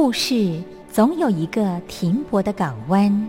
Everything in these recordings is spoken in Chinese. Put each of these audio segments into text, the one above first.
故事总有一个停泊的港湾。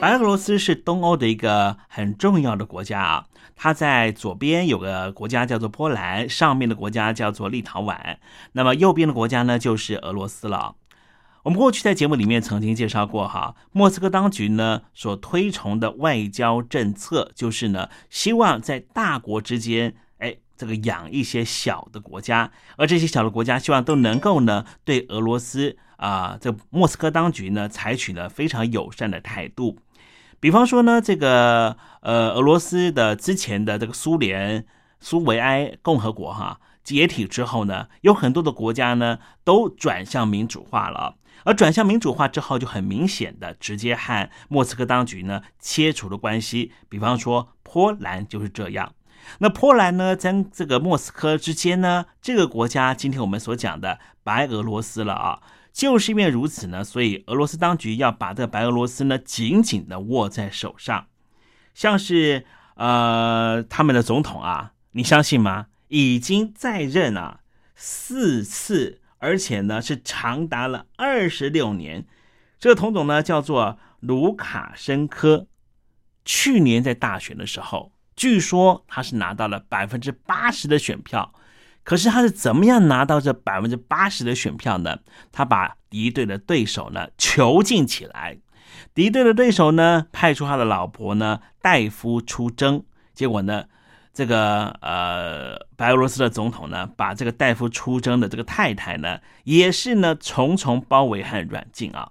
白俄罗斯是东欧的一个很重要的国家啊，它在左边有个国家叫做波兰，上面的国家叫做立陶宛，那么右边的国家呢就是俄罗斯了。我们过去在节目里面曾经介绍过哈，莫斯科当局呢所推崇的外交政策就是呢，希望在大国之间，哎，这个养一些小的国家，而这些小的国家希望都能够呢对俄罗斯啊，这莫斯科当局呢采取了非常友善的态度。比方说呢，这个呃，俄罗斯的之前的这个苏联苏维埃共和国哈解体之后呢，有很多的国家呢都转向民主化了，而转向民主化之后，就很明显的直接和莫斯科当局呢切除了关系。比方说波兰就是这样。那波兰呢，在这个莫斯科之间呢，这个国家今天我们所讲的白俄罗斯了啊。就是因为如此呢，所以俄罗斯当局要把这个白俄罗斯呢紧紧的握在手上，像是呃他们的总统啊，你相信吗？已经在任啊四次，而且呢是长达了二十六年。这个总统呢叫做卢卡申科，去年在大选的时候，据说他是拿到了百分之八十的选票。可是他是怎么样拿到这百分之八十的选票呢？他把敌对的对手呢囚禁起来，敌对的对手呢派出他的老婆呢戴夫出征，结果呢这个呃白俄罗斯的总统呢把这个戴夫出征的这个太太呢也是呢重重包围和软禁啊。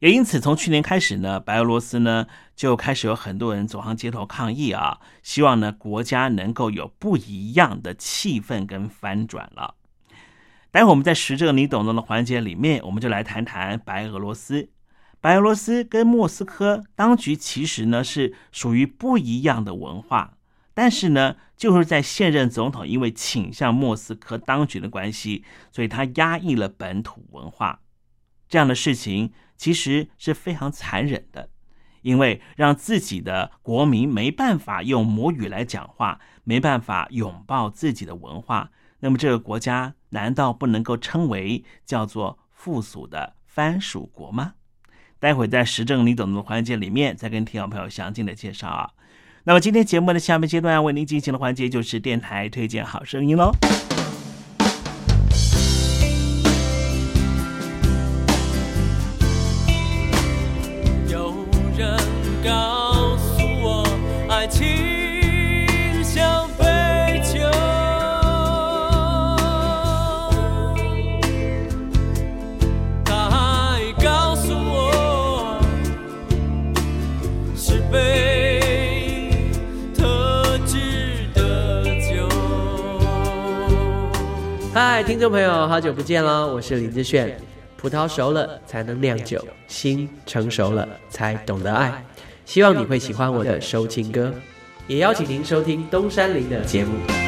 也因此，从去年开始呢，白俄罗斯呢就开始有很多人走上街头抗议啊，希望呢国家能够有不一样的气氛跟翻转了。待会我们在实这个你懂的环节里面，我们就来谈谈白俄罗斯。白俄罗斯跟莫斯科当局其实呢是属于不一样的文化，但是呢，就是在现任总统因为倾向莫斯科当局的关系，所以他压抑了本土文化这样的事情。其实是非常残忍的，因为让自己的国民没办法用母语来讲话，没办法拥抱自己的文化，那么这个国家难道不能够称为叫做附属的藩属国吗？待会在时政你懂的环节里面再跟听众朋友详尽的介绍啊。那么今天节目的下面阶段要为您进行的环节就是电台推荐好声音喽。听众朋友，好久不见了，我是林志炫。葡萄熟了才能酿酒，心成熟了才懂得爱。希望你会喜欢我的收听歌，也邀请您收听东山林的节目。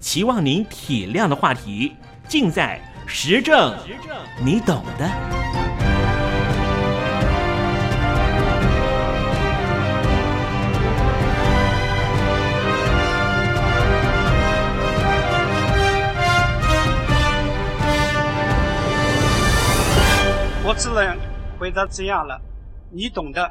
期望您体谅的话题，尽在时政，你懂的。我只能回答这样了，你懂的。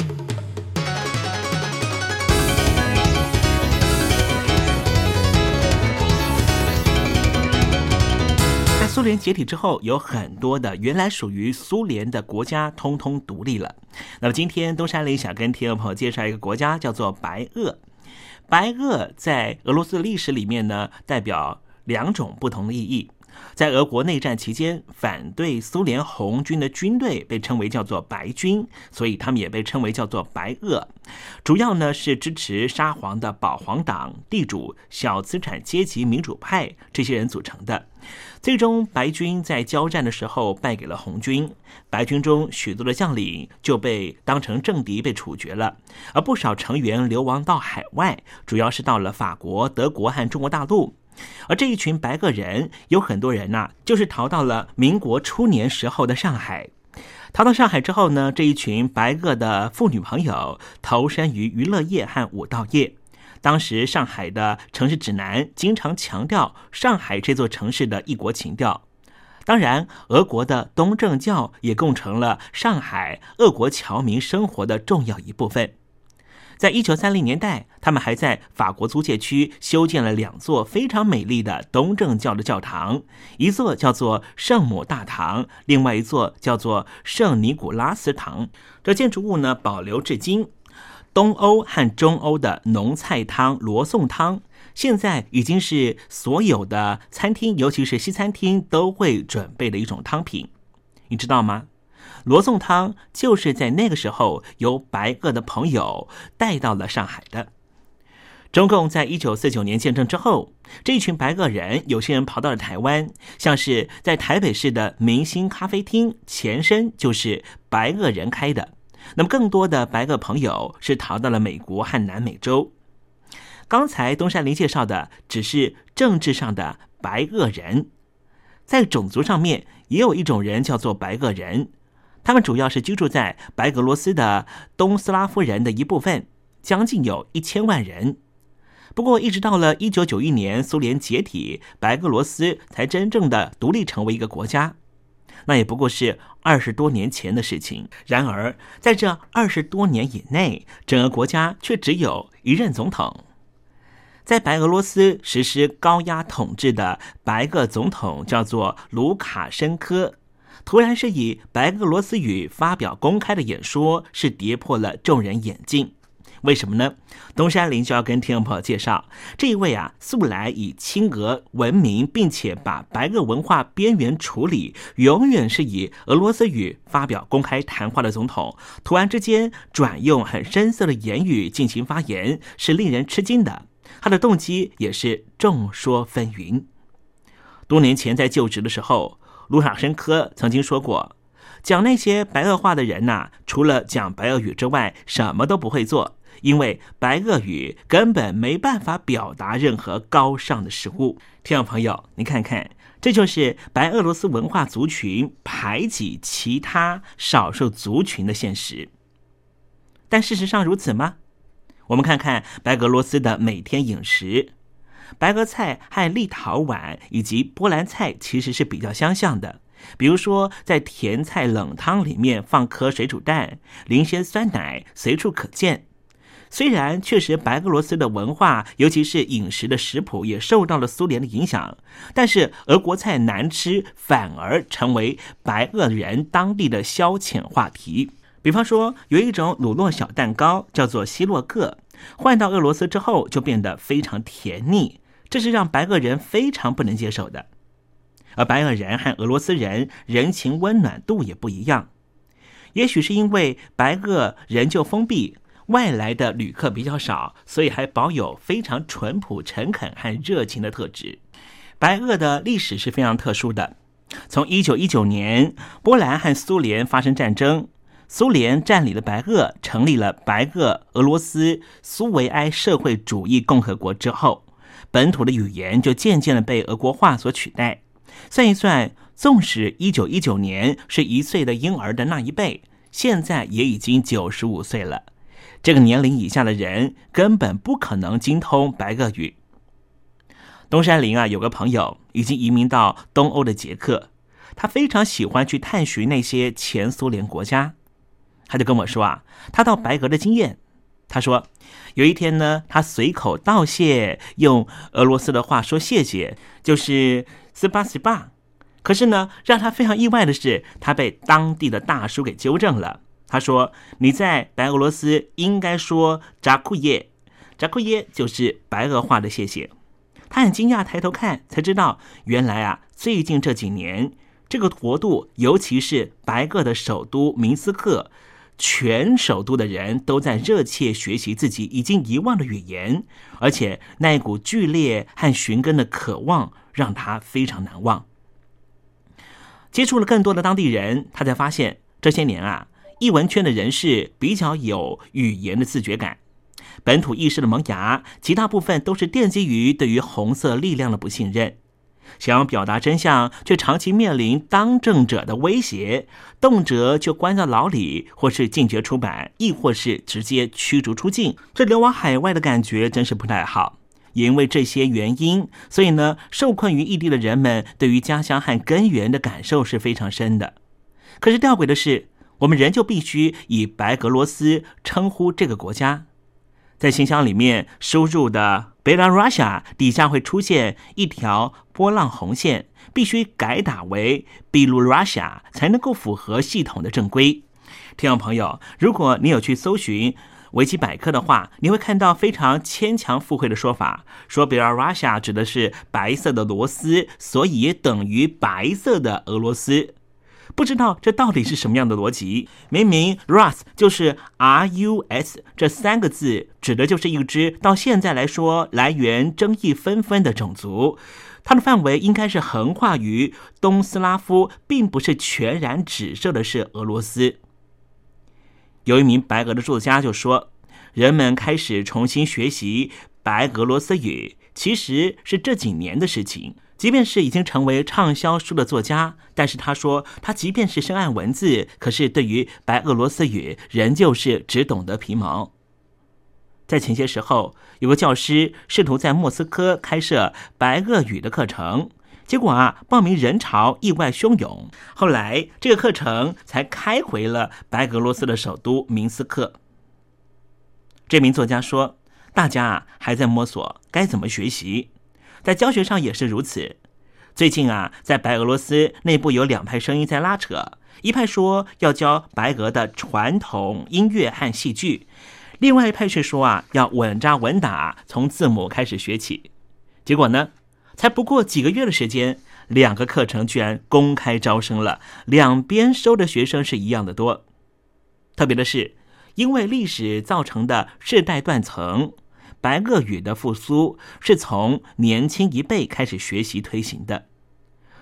苏联解体之后，有很多的原来属于苏联的国家通通独立了。那么今天东山里想跟听众朋友介绍一个国家，叫做白俄。白俄在俄罗斯的历史里面呢，代表两种不同的意义。在俄国内战期间，反对苏联红军的军队被称为叫做白军，所以他们也被称为叫做白俄。主要呢是支持沙皇的保皇党、地主、小资产阶级民主派这些人组成的。最终，白军在交战的时候败给了红军，白军中许多的将领就被当成政敌被处决了，而不少成员流亡到海外，主要是到了法国、德国和中国大陆。而这一群白俄人有很多人呐、就是逃到了民国初年时候的上海。逃到上海之后呢，这一群白俄的妇女朋友投身于娱乐业和舞蹈业。当时上海的城市指南经常强调上海这座城市的异国情调。当然，俄国的东正教也构成了上海俄国侨民生活的重要一部分。在一九三零年代，他们还在法国租界区修建了两座非常美丽的东正教的教堂，一座叫做圣母大堂，另外一座叫做圣尼古拉斯堂。这建筑物呢，保留至今。东欧和中欧的浓菜汤、罗宋汤，现在已经是所有的餐厅，尤其是西餐厅都会准备的一种汤品。你知道吗？罗宋汤就是在那个时候由白俄的朋友带到了上海的。中共在一九四九年建政之后，这一群白俄人，有些人跑到了台湾，像是在台北市的明星咖啡厅，前身就是白俄人开的。那么，更多的白俄朋友是逃到了美国和南美洲。刚才东山林介绍的只是政治上的白俄人，在种族上面也有一种人叫做白俄人，他们主要是居住在白俄罗斯的东斯拉夫人的一部分，将近有一千万人。不过，一直到了一九九一年苏联解体，白俄罗斯才真正的独立成为一个国家。那也不过是二十多年前的事情。然而，在这二十多年以内，整个国家却只有一任总统。在白俄罗斯实施高压统治的白俄总统叫做卢卡申科，突然是以白俄罗斯语发表公开的演说，是跌破了众人眼镜。为什么呢？东山林就要跟听众朋友介绍这一位啊，素来以亲俄闻名，并且把白俄文化边缘处理，永远是以俄罗斯语发表公开谈话的总统，突然之间转用很深色的言语进行发言，是令人吃惊的。他的动机也是众说纷纭。多年前在就职的时候，卢卡申科曾经说过，讲那些白俄话的人呐，除了讲白俄语之外，什么都不会做。因为白俄语根本没办法表达任何高尚的事物。听众朋友，你看看，这就是白俄罗斯文化族群排挤其他少数族群的现实。但事实上如此吗？我们看看白俄罗斯的每天饮食，白俄菜和立陶宛以及波兰菜其实是比较相像的。比如说，在甜菜冷汤里面放颗水煮蛋，淋些酸奶，随处可见。虽然确实白俄罗斯的文化，尤其是饮食的食谱也受到了苏联的影响，但是俄国菜难吃反而成为白俄人当地的消遣话题。比方说，有一种鲁诺小蛋糕叫做希洛克，换到俄罗斯之后就变得非常甜腻，这是让白俄人非常不能接受的。而白俄人和俄罗斯人人情温暖度也不一样，也许是因为白俄人就封闭。外来的旅客比较少，所以还保有非常淳朴、诚恳和热情的特质。白俄的历史是非常特殊的。从一九一九年，波兰和苏联发生战争，苏联占领了白俄，成立了白俄俄罗斯苏维埃社会主义共和国之后，本土的语言就渐渐的被俄国化所取代。算一算，纵使一九一九年是一岁的婴儿的那一辈，现在也已经九十五岁了。这个年龄以下的人根本不可能精通白俄语。东山林啊，有个朋友已经移民到东欧的捷克，他非常喜欢去探寻那些前苏联国家。他就跟我说啊，他到白俄的经验。他说，有一天呢，他随口道谢，用俄罗斯的话说谢谢，就是斯巴斯巴。可是呢，让他非常意外的是，他被当地的大叔给纠正了。他说：“你在白俄罗斯应该说扎库耶，扎库耶就是白俄话的谢谢。”他很惊讶，抬头看才知道，原来啊，最近这几年，这个国度，尤其是白俄的首都明斯克，全首都的人都在热切学习自己已经遗忘的语言，而且那一股剧烈和寻根的渴望让他非常难忘。接触了更多的当地人，他才发现这些年啊。译文圈的人士比较有语言的自觉感，本土意识的萌芽，极大部分都是奠基于对于红色力量的不信任。想要表达真相，却长期面临当政者的威胁，动辄就关在牢里，或是禁绝出版，亦或是直接驱逐出境。这流亡海外的感觉真是不太好。也因为这些原因，所以呢，受困于异地的人们对于家乡和根源的感受是非常深的。可是吊诡的是。我们仍旧必须以白俄罗斯称呼这个国家，在信箱里面输入的 Belarusia 底下会出现一条波浪红线，必须改打为 “Belarus” 才能够符合系统的正规。听众朋友，如果你有去搜寻维基百科的话，你会看到非常牵强附会的说法，说 Belarusia 指的是白色的螺丝，所以等于白色的俄罗斯。不知道这到底是什么样的逻辑？明明 Rus 就是 R U S 这三个字，指的就是一只到现在来说来源争议纷纷的种族，它的范围应该是横跨于东斯拉夫，并不是全然指涉的是俄罗斯。有一名白俄的作家就说，人们开始重新学习白俄罗斯语，其实是这几年的事情。即便是已经成为畅销书的作家，但是他说，他即便是深谙文字，可是对于白俄罗斯语仍旧是只懂得皮毛。在前些时候，有个教师试图在莫斯科开设白俄语的课程，结果啊，报名人潮意外汹涌，后来这个课程才开回了白俄罗斯的首都明斯克。这名作家说，大家还在摸索该怎么学习。在教学上也是如此。最近啊，在白俄罗斯内部有两派声音在拉扯，一派说要教白俄的传统音乐和戏剧，另外一派却说啊，要稳扎稳打，从字母开始学起。结果呢，才不过几个月的时间，两个课程居然公开招生了，两边收的学生是一样的多。特别的是，因为历史造成的世代断层，白俄语的复苏是从年轻一辈开始学习推行的。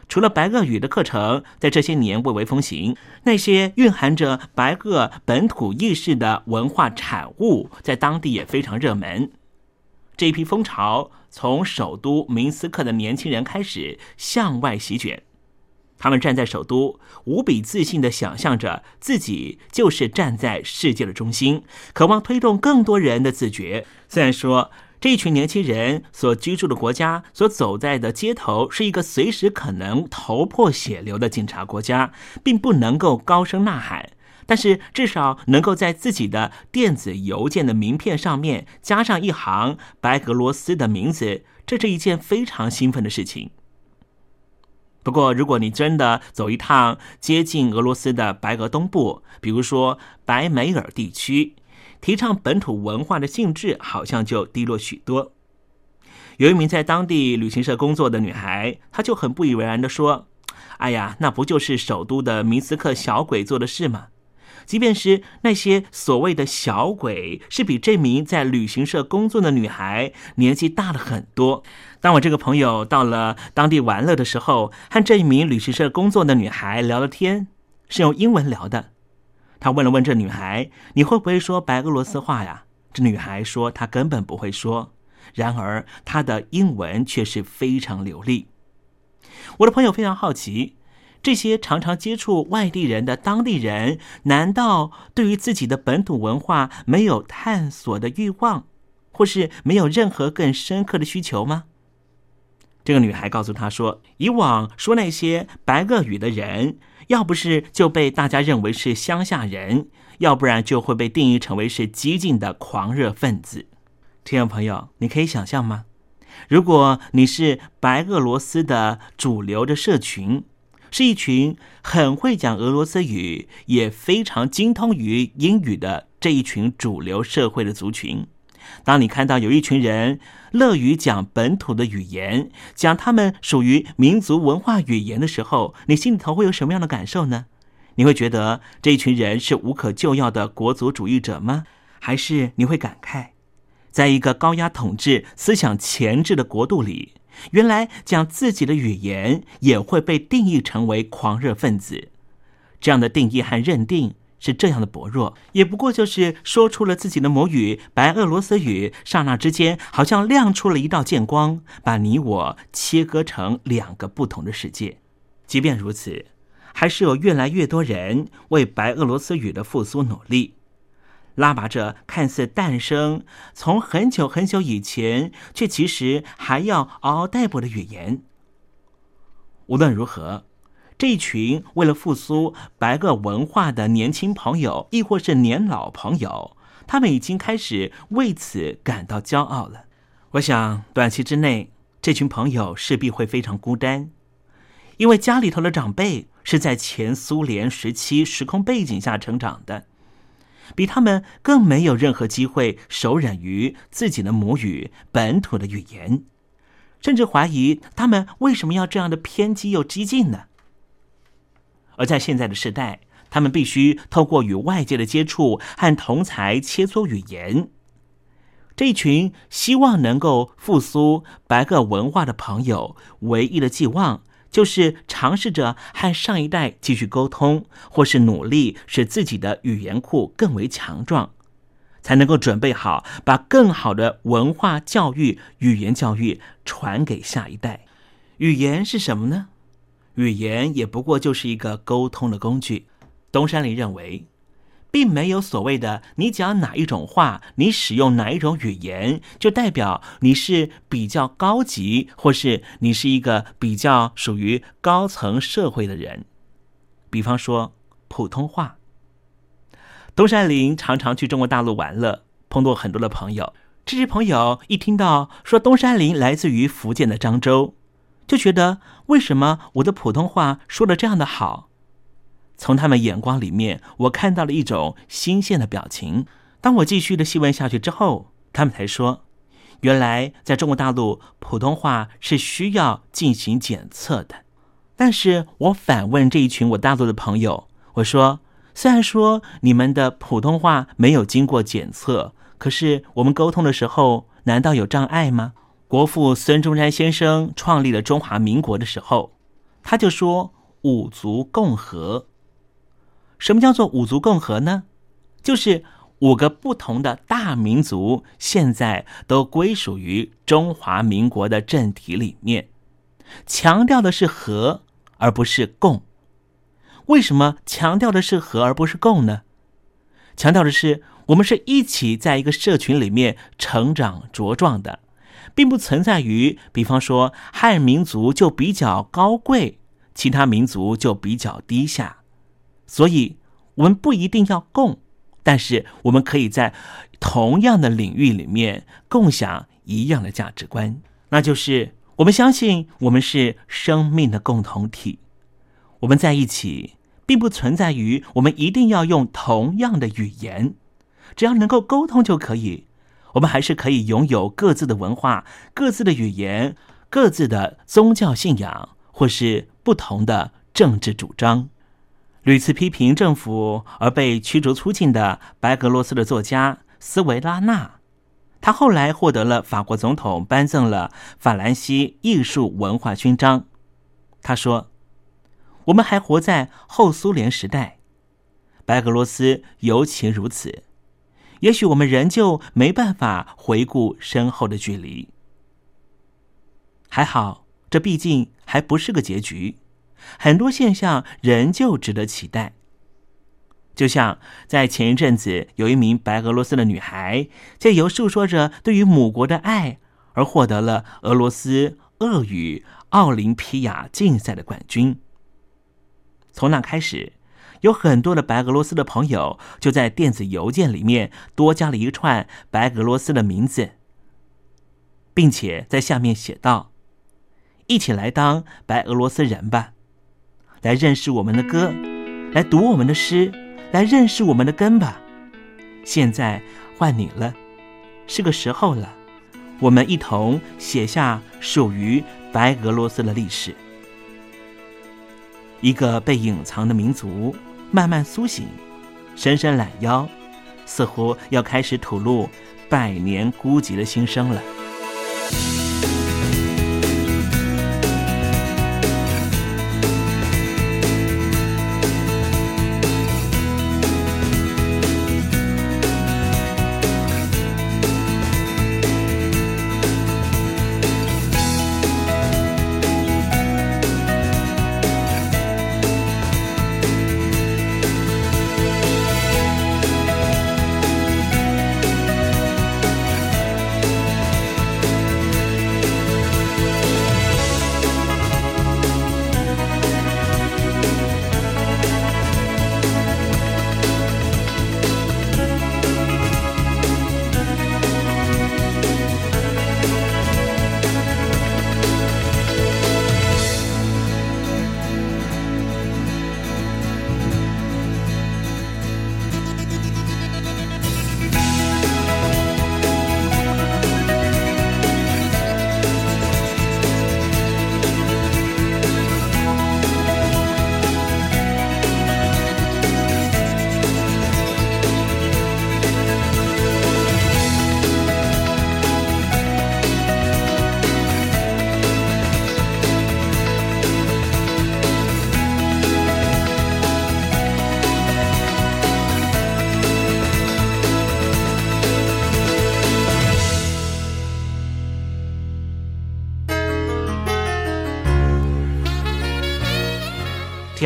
除了白俄语的课程在这些年蔚为风行，那些蕴含着白俄本土意识的文化产物，在当地也非常热门。这一批风潮从首都明斯克的年轻人开始向外席卷，他们站在首都，无比自信的想象着自己就是站在世界的中心，渴望推动更多人的自觉。虽然说。这一群年轻人所居住的国家，所走在的街头，是一个随时可能头破血流的警察国家，并不能够高声呐喊，但是至少能够在自己的电子邮件的名片上面加上一行白俄罗斯的名字，这是一件非常兴奋的事情。不过，如果你真的走一趟接近俄罗斯的白俄东部，比如说白梅尔地区。提倡本土文化的兴致好像就低落许多。有一名在当地旅行社工作的女孩，她就很不以为然的说：“哎呀，那不就是首都的明斯克小鬼做的事吗？即便是那些所谓的小鬼，是比这名在旅行社工作的女孩年纪大了很多。”当我这个朋友到了当地玩乐的时候，和这一名旅行社工作的女孩聊了天，是用英文聊的。他问了问这女孩：“你会不会说白俄罗斯话呀？”这女孩说：“她根本不会说。”然而，她的英文却是非常流利。我的朋友非常好奇，这些常常接触外地人的当地人，难道对于自己的本土文化没有探索的欲望，或是没有任何更深刻的需求吗？这个女孩告诉他说：“以往说那些白俄语的人。”要不是就被大家认为是乡下人，要不然就会被定义成为是激进的狂热分子。听众朋友，你可以想象吗？如果你是白俄罗斯的主流的社群，是一群很会讲俄罗斯语，也非常精通于英语的这一群主流社会的族群。当你看到有一群人乐于讲本土的语言，讲他们属于民族文化语言的时候，你心里头会有什么样的感受呢？你会觉得这一群人是无可救药的国族主义者吗？还是你会感慨，在一个高压统治、思想钳制的国度里，原来讲自己的语言也会被定义成为狂热分子？这样的定义和认定。是这样的薄弱，也不过就是说出了自己的母语白俄罗斯语，刹那之间好像亮出了一道剑光，把你我切割成两个不同的世界。即便如此，还是有越来越多人为白俄罗斯语的复苏努力，拉拔着看似诞生从很久很久以前，却其实还要嗷嗷待哺的语言。无论如何。这群为了复苏白俄文化的年轻朋友，亦或是年老朋友，他们已经开始为此感到骄傲了。我想，短期之内，这群朋友势必会非常孤单，因为家里头的长辈是在前苏联时期时空背景下成长的，比他们更没有任何机会手染于自己的母语本土的语言，甚至怀疑他们为什么要这样的偏激又激进呢？而在现在的时代，他们必须透过与外界的接触和同才切磋语言。这一群希望能够复苏白俄文化的朋友，唯一的寄望就是尝试着和上一代继续沟通，或是努力使自己的语言库更为强壮，才能够准备好把更好的文化教育、语言教育传给下一代。语言是什么呢？语言也不过就是一个沟通的工具。东山林认为，并没有所谓的你讲哪一种话，你使用哪一种语言，就代表你是比较高级，或是你是一个比较属于高层社会的人。比方说普通话。东山林常常去中国大陆玩乐，碰到很多的朋友。这些朋友一听到说东山林来自于福建的漳州。就觉得为什么我的普通话说的这样的好？从他们眼光里面，我看到了一种新鲜的表情。当我继续的细问下去之后，他们才说，原来在中国大陆普通话是需要进行检测的。但是我反问这一群我大陆的朋友，我说，虽然说你们的普通话没有经过检测，可是我们沟通的时候，难道有障碍吗？国父孙中山先生创立了中华民国的时候，他就说五族共和。什么叫做五族共和呢？就是五个不同的大民族现在都归属于中华民国的政体里面，强调的是和。而不是共，为什么强调的是和而不是共呢？强调的是我们是一起在一个社群里面成长茁壮的，并不存在于，比方说汉民族就比较高贵，其他民族就比较低下。所以，我们不一定要共，但是我们可以在同样的领域里面共享一样的价值观，那就是。我们相信，我们是生命的共同体。我们在一起，并不存在于我们一定要用同样的语言，只要能够沟通就可以。我们还是可以拥有各自的文化、各自的语言、各自的宗教信仰，或是不同的政治主张。屡次批评政府而被驱逐出境的白俄罗斯的作家斯维拉纳。他后来获得了法国总统颁赠了法兰西艺术文化勋章。他说：“我们还活在后苏联时代，白俄罗斯尤其如此。也许我们仍旧没办法回顾身后的距离。还好，这毕竟还不是个结局，很多现象仍旧值得期待。”就像在前一阵子，有一名白俄罗斯的女孩，借由诉说着对于母国的爱，而获得了俄罗斯俄语奥林匹亚竞赛的冠军。从那开始，有很多的白俄罗斯的朋友就在电子邮件里面多加了一串白俄罗斯的名字，并且在下面写道：“一起来当白俄罗斯人吧，来认识我们的歌，来读我们的诗。”来认识我们的根吧。现在换你了，是个时候了。我们一同写下属于白俄罗斯的历史。一个被隐藏的民族慢慢苏醒，伸伸懒腰，似乎要开始吐露百年孤寂的心声了。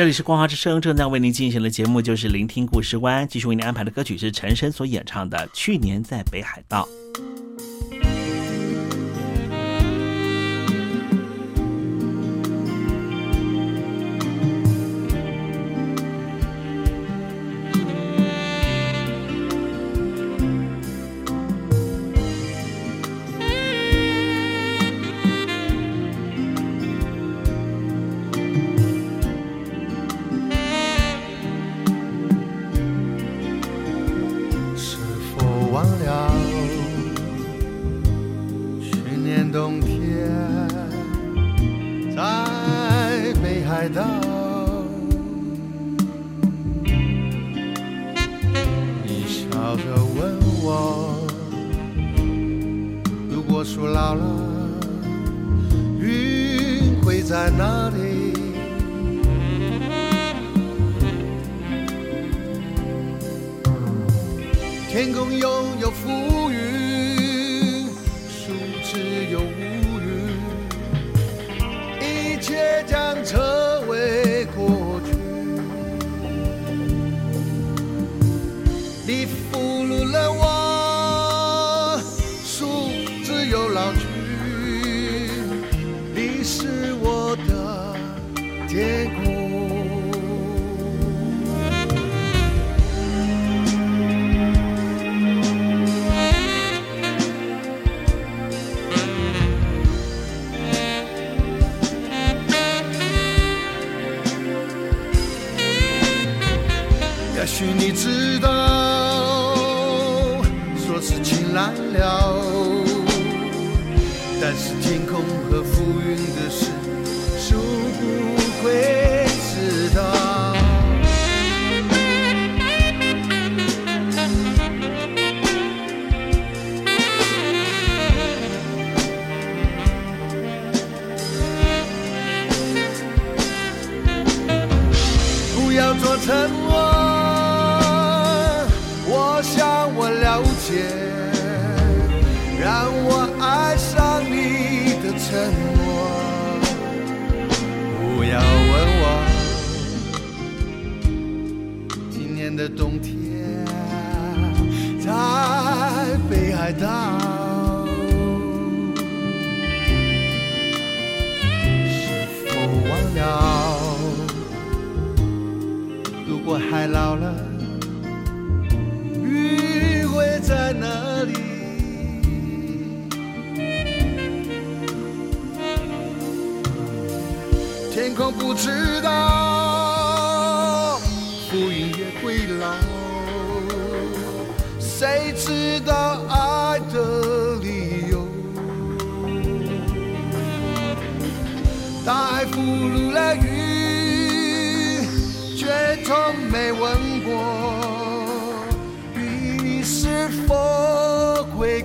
这里是光华之声，正在为您进行的节目就是聆听故事湾。继续为您安排的歌曲是陈升所演唱的《去年在北海道》。是晴朗了，但是天空和浮云的事，数不。太老了你会在哪里？天空不知道从没问过，雨是否会。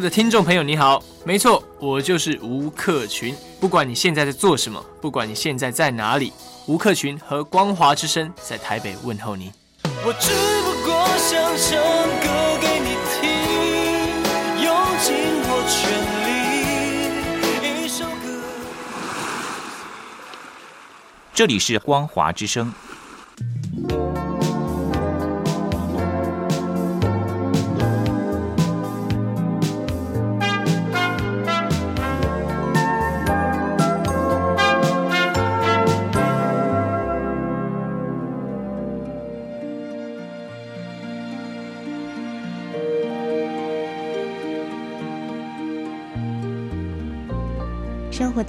的听众朋友，你好，没错，我就是吴克群。不管你现在在做什么，不管你现在在哪里，吴克群和光华之声在台北问候您。我只不过想唱歌给你听，用尽我全力，一首歌。这里是光华之声。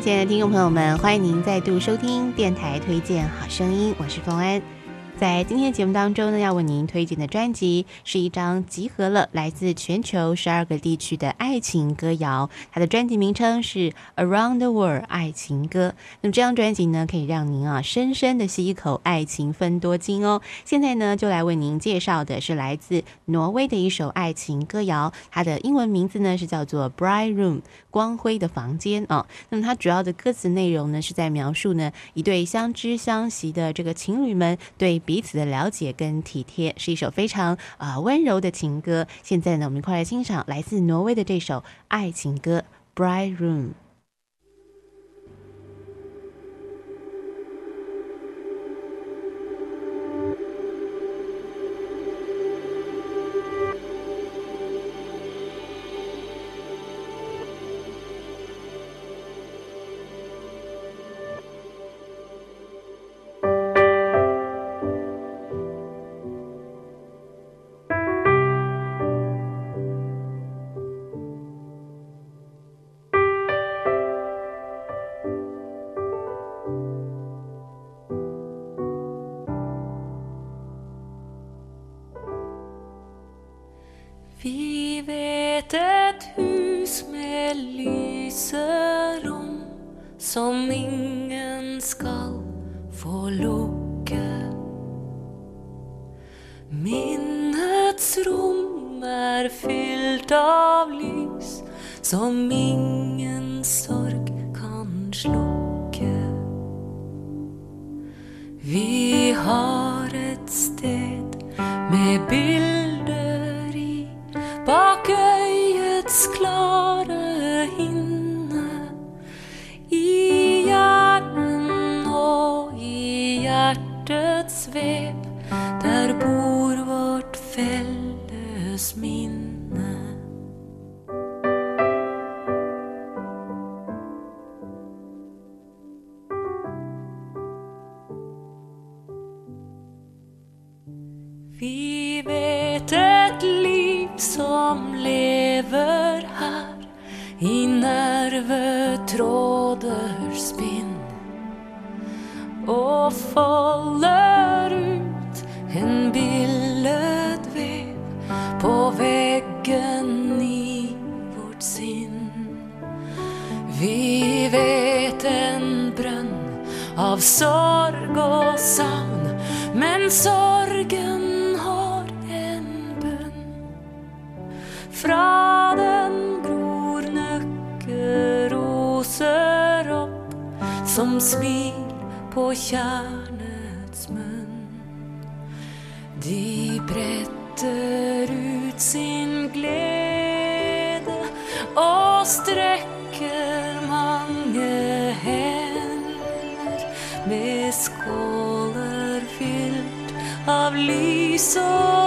亲爱的听众朋友们，欢迎您再度收听电台推荐好声音，我是冯安。在今天节目当中呢，要为您推荐的专辑是一张集合了来自全球十二个地区的爱情歌谣，它的专辑名称是《Around the World 爱情歌》。那么这张专辑呢，可以让您啊深深的吸一口爱情分多金哦。现在呢，就来为您介绍的是来自挪威的一首爱情歌谣，它的英文名字呢是叫做《Bright Room》光辉的房间啊。那么它主要的歌词内容呢是在描述呢一对相知相惜的这个情侣们对彼此的了解跟体贴，是一首非常啊、温柔的情歌。现在呢，我们一块来欣赏来自挪威的这首爱情歌《Bright Minnets rom er fylt av lys som ingen sorg kan slukke. Vi har et sted med bilder i bak øyets klare hinne. I hjernen og i hjertets vev, av sorg og savn, men sorgen har en bunn. Fra den gror nøkkeroser opp som smil på kjernets munn. De bretter ut sin glede og strekker saw.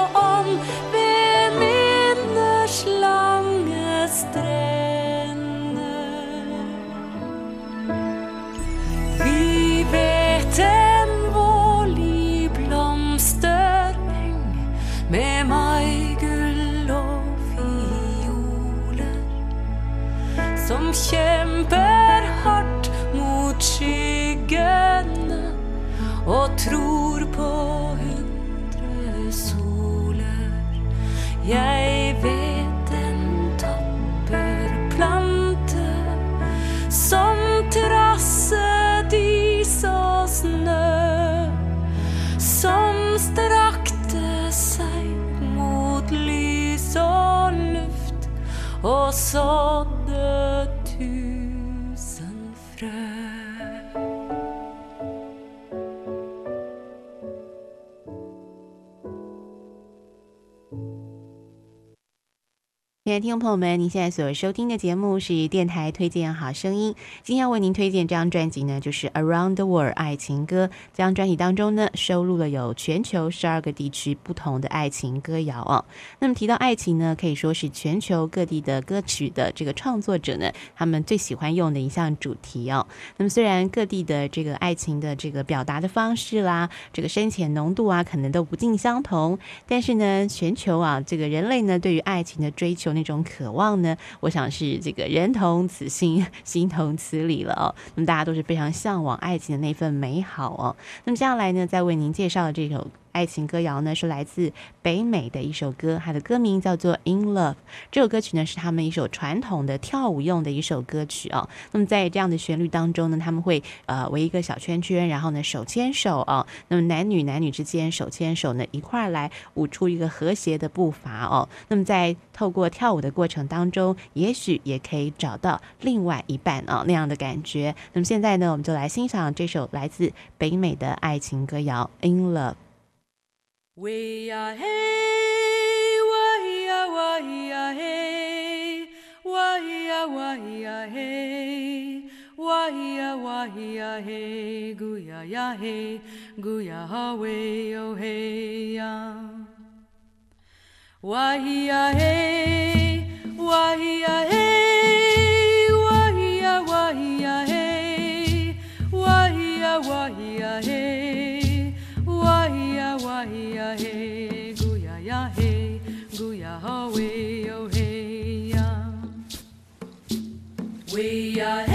听众朋友们，您现在所收听的节目是电台推荐好声音。今天要为您推荐这张专辑呢，就是《Around the World 爱情歌》。这张专辑当中呢，收录了有全球十二个地区不同的爱情歌谣哦。那么提到爱情呢，可以说是全球各地的歌曲的这个创作者呢，他们最喜欢用的一项主题哦。那么虽然各地的这个爱情的这个表达的方式啦，这个深浅浓度啊，可能都不尽相同，但是呢，全球啊，这个人类呢，对于爱情的追求那种渴望呢？我想是这个人同此心，心同此理了哦。那么大家都是非常向往爱情的那份美好哦。那么接下来呢，再为您介绍这首。爱情歌谣呢是来自北美的一首歌，它的歌名叫做《In Love》。这首歌曲呢是他们一首传统的跳舞用的一首歌曲哦。那么在这样的旋律当中呢，他们会呃围一个小圈圈，然后呢手牵手哦。那么男女男女之间手牵手呢一块儿来舞出一个和谐的步伐哦。那么在透过跳舞的过程当中，也许也可以找到另外一半啊那样的感觉。那么现在呢，我们就来欣赏这首来自北美的爱情歌谣《In Love》。喂呀嘿，喂呀喂呀嘿，喂呀喂呀嘿，喂呀喂呀嘿，咕呀呀嘿，咕呀哈喂哟嘿呀，喂哇呀嘿，咕呀呀嘿，咕呀哈喂哟嘿呀，喂呀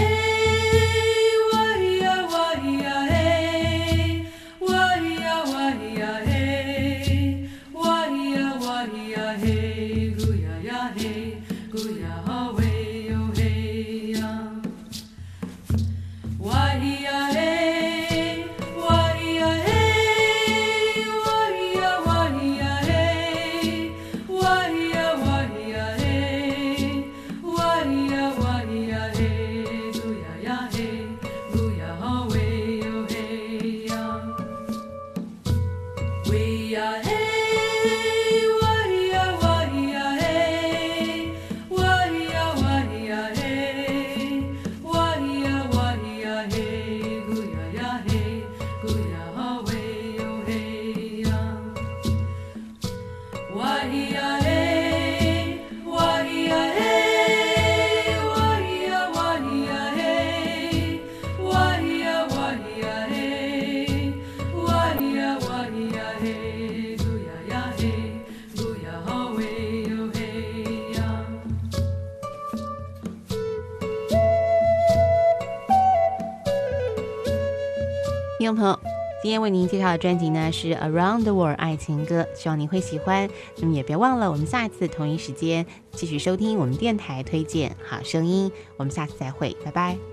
今天为您介绍的专辑呢是《Around the World》爱情歌，希望您会喜欢。那么也别忘了，我们下一次同一时间继续收听我们电台推荐好声音。我们下次再会，拜拜。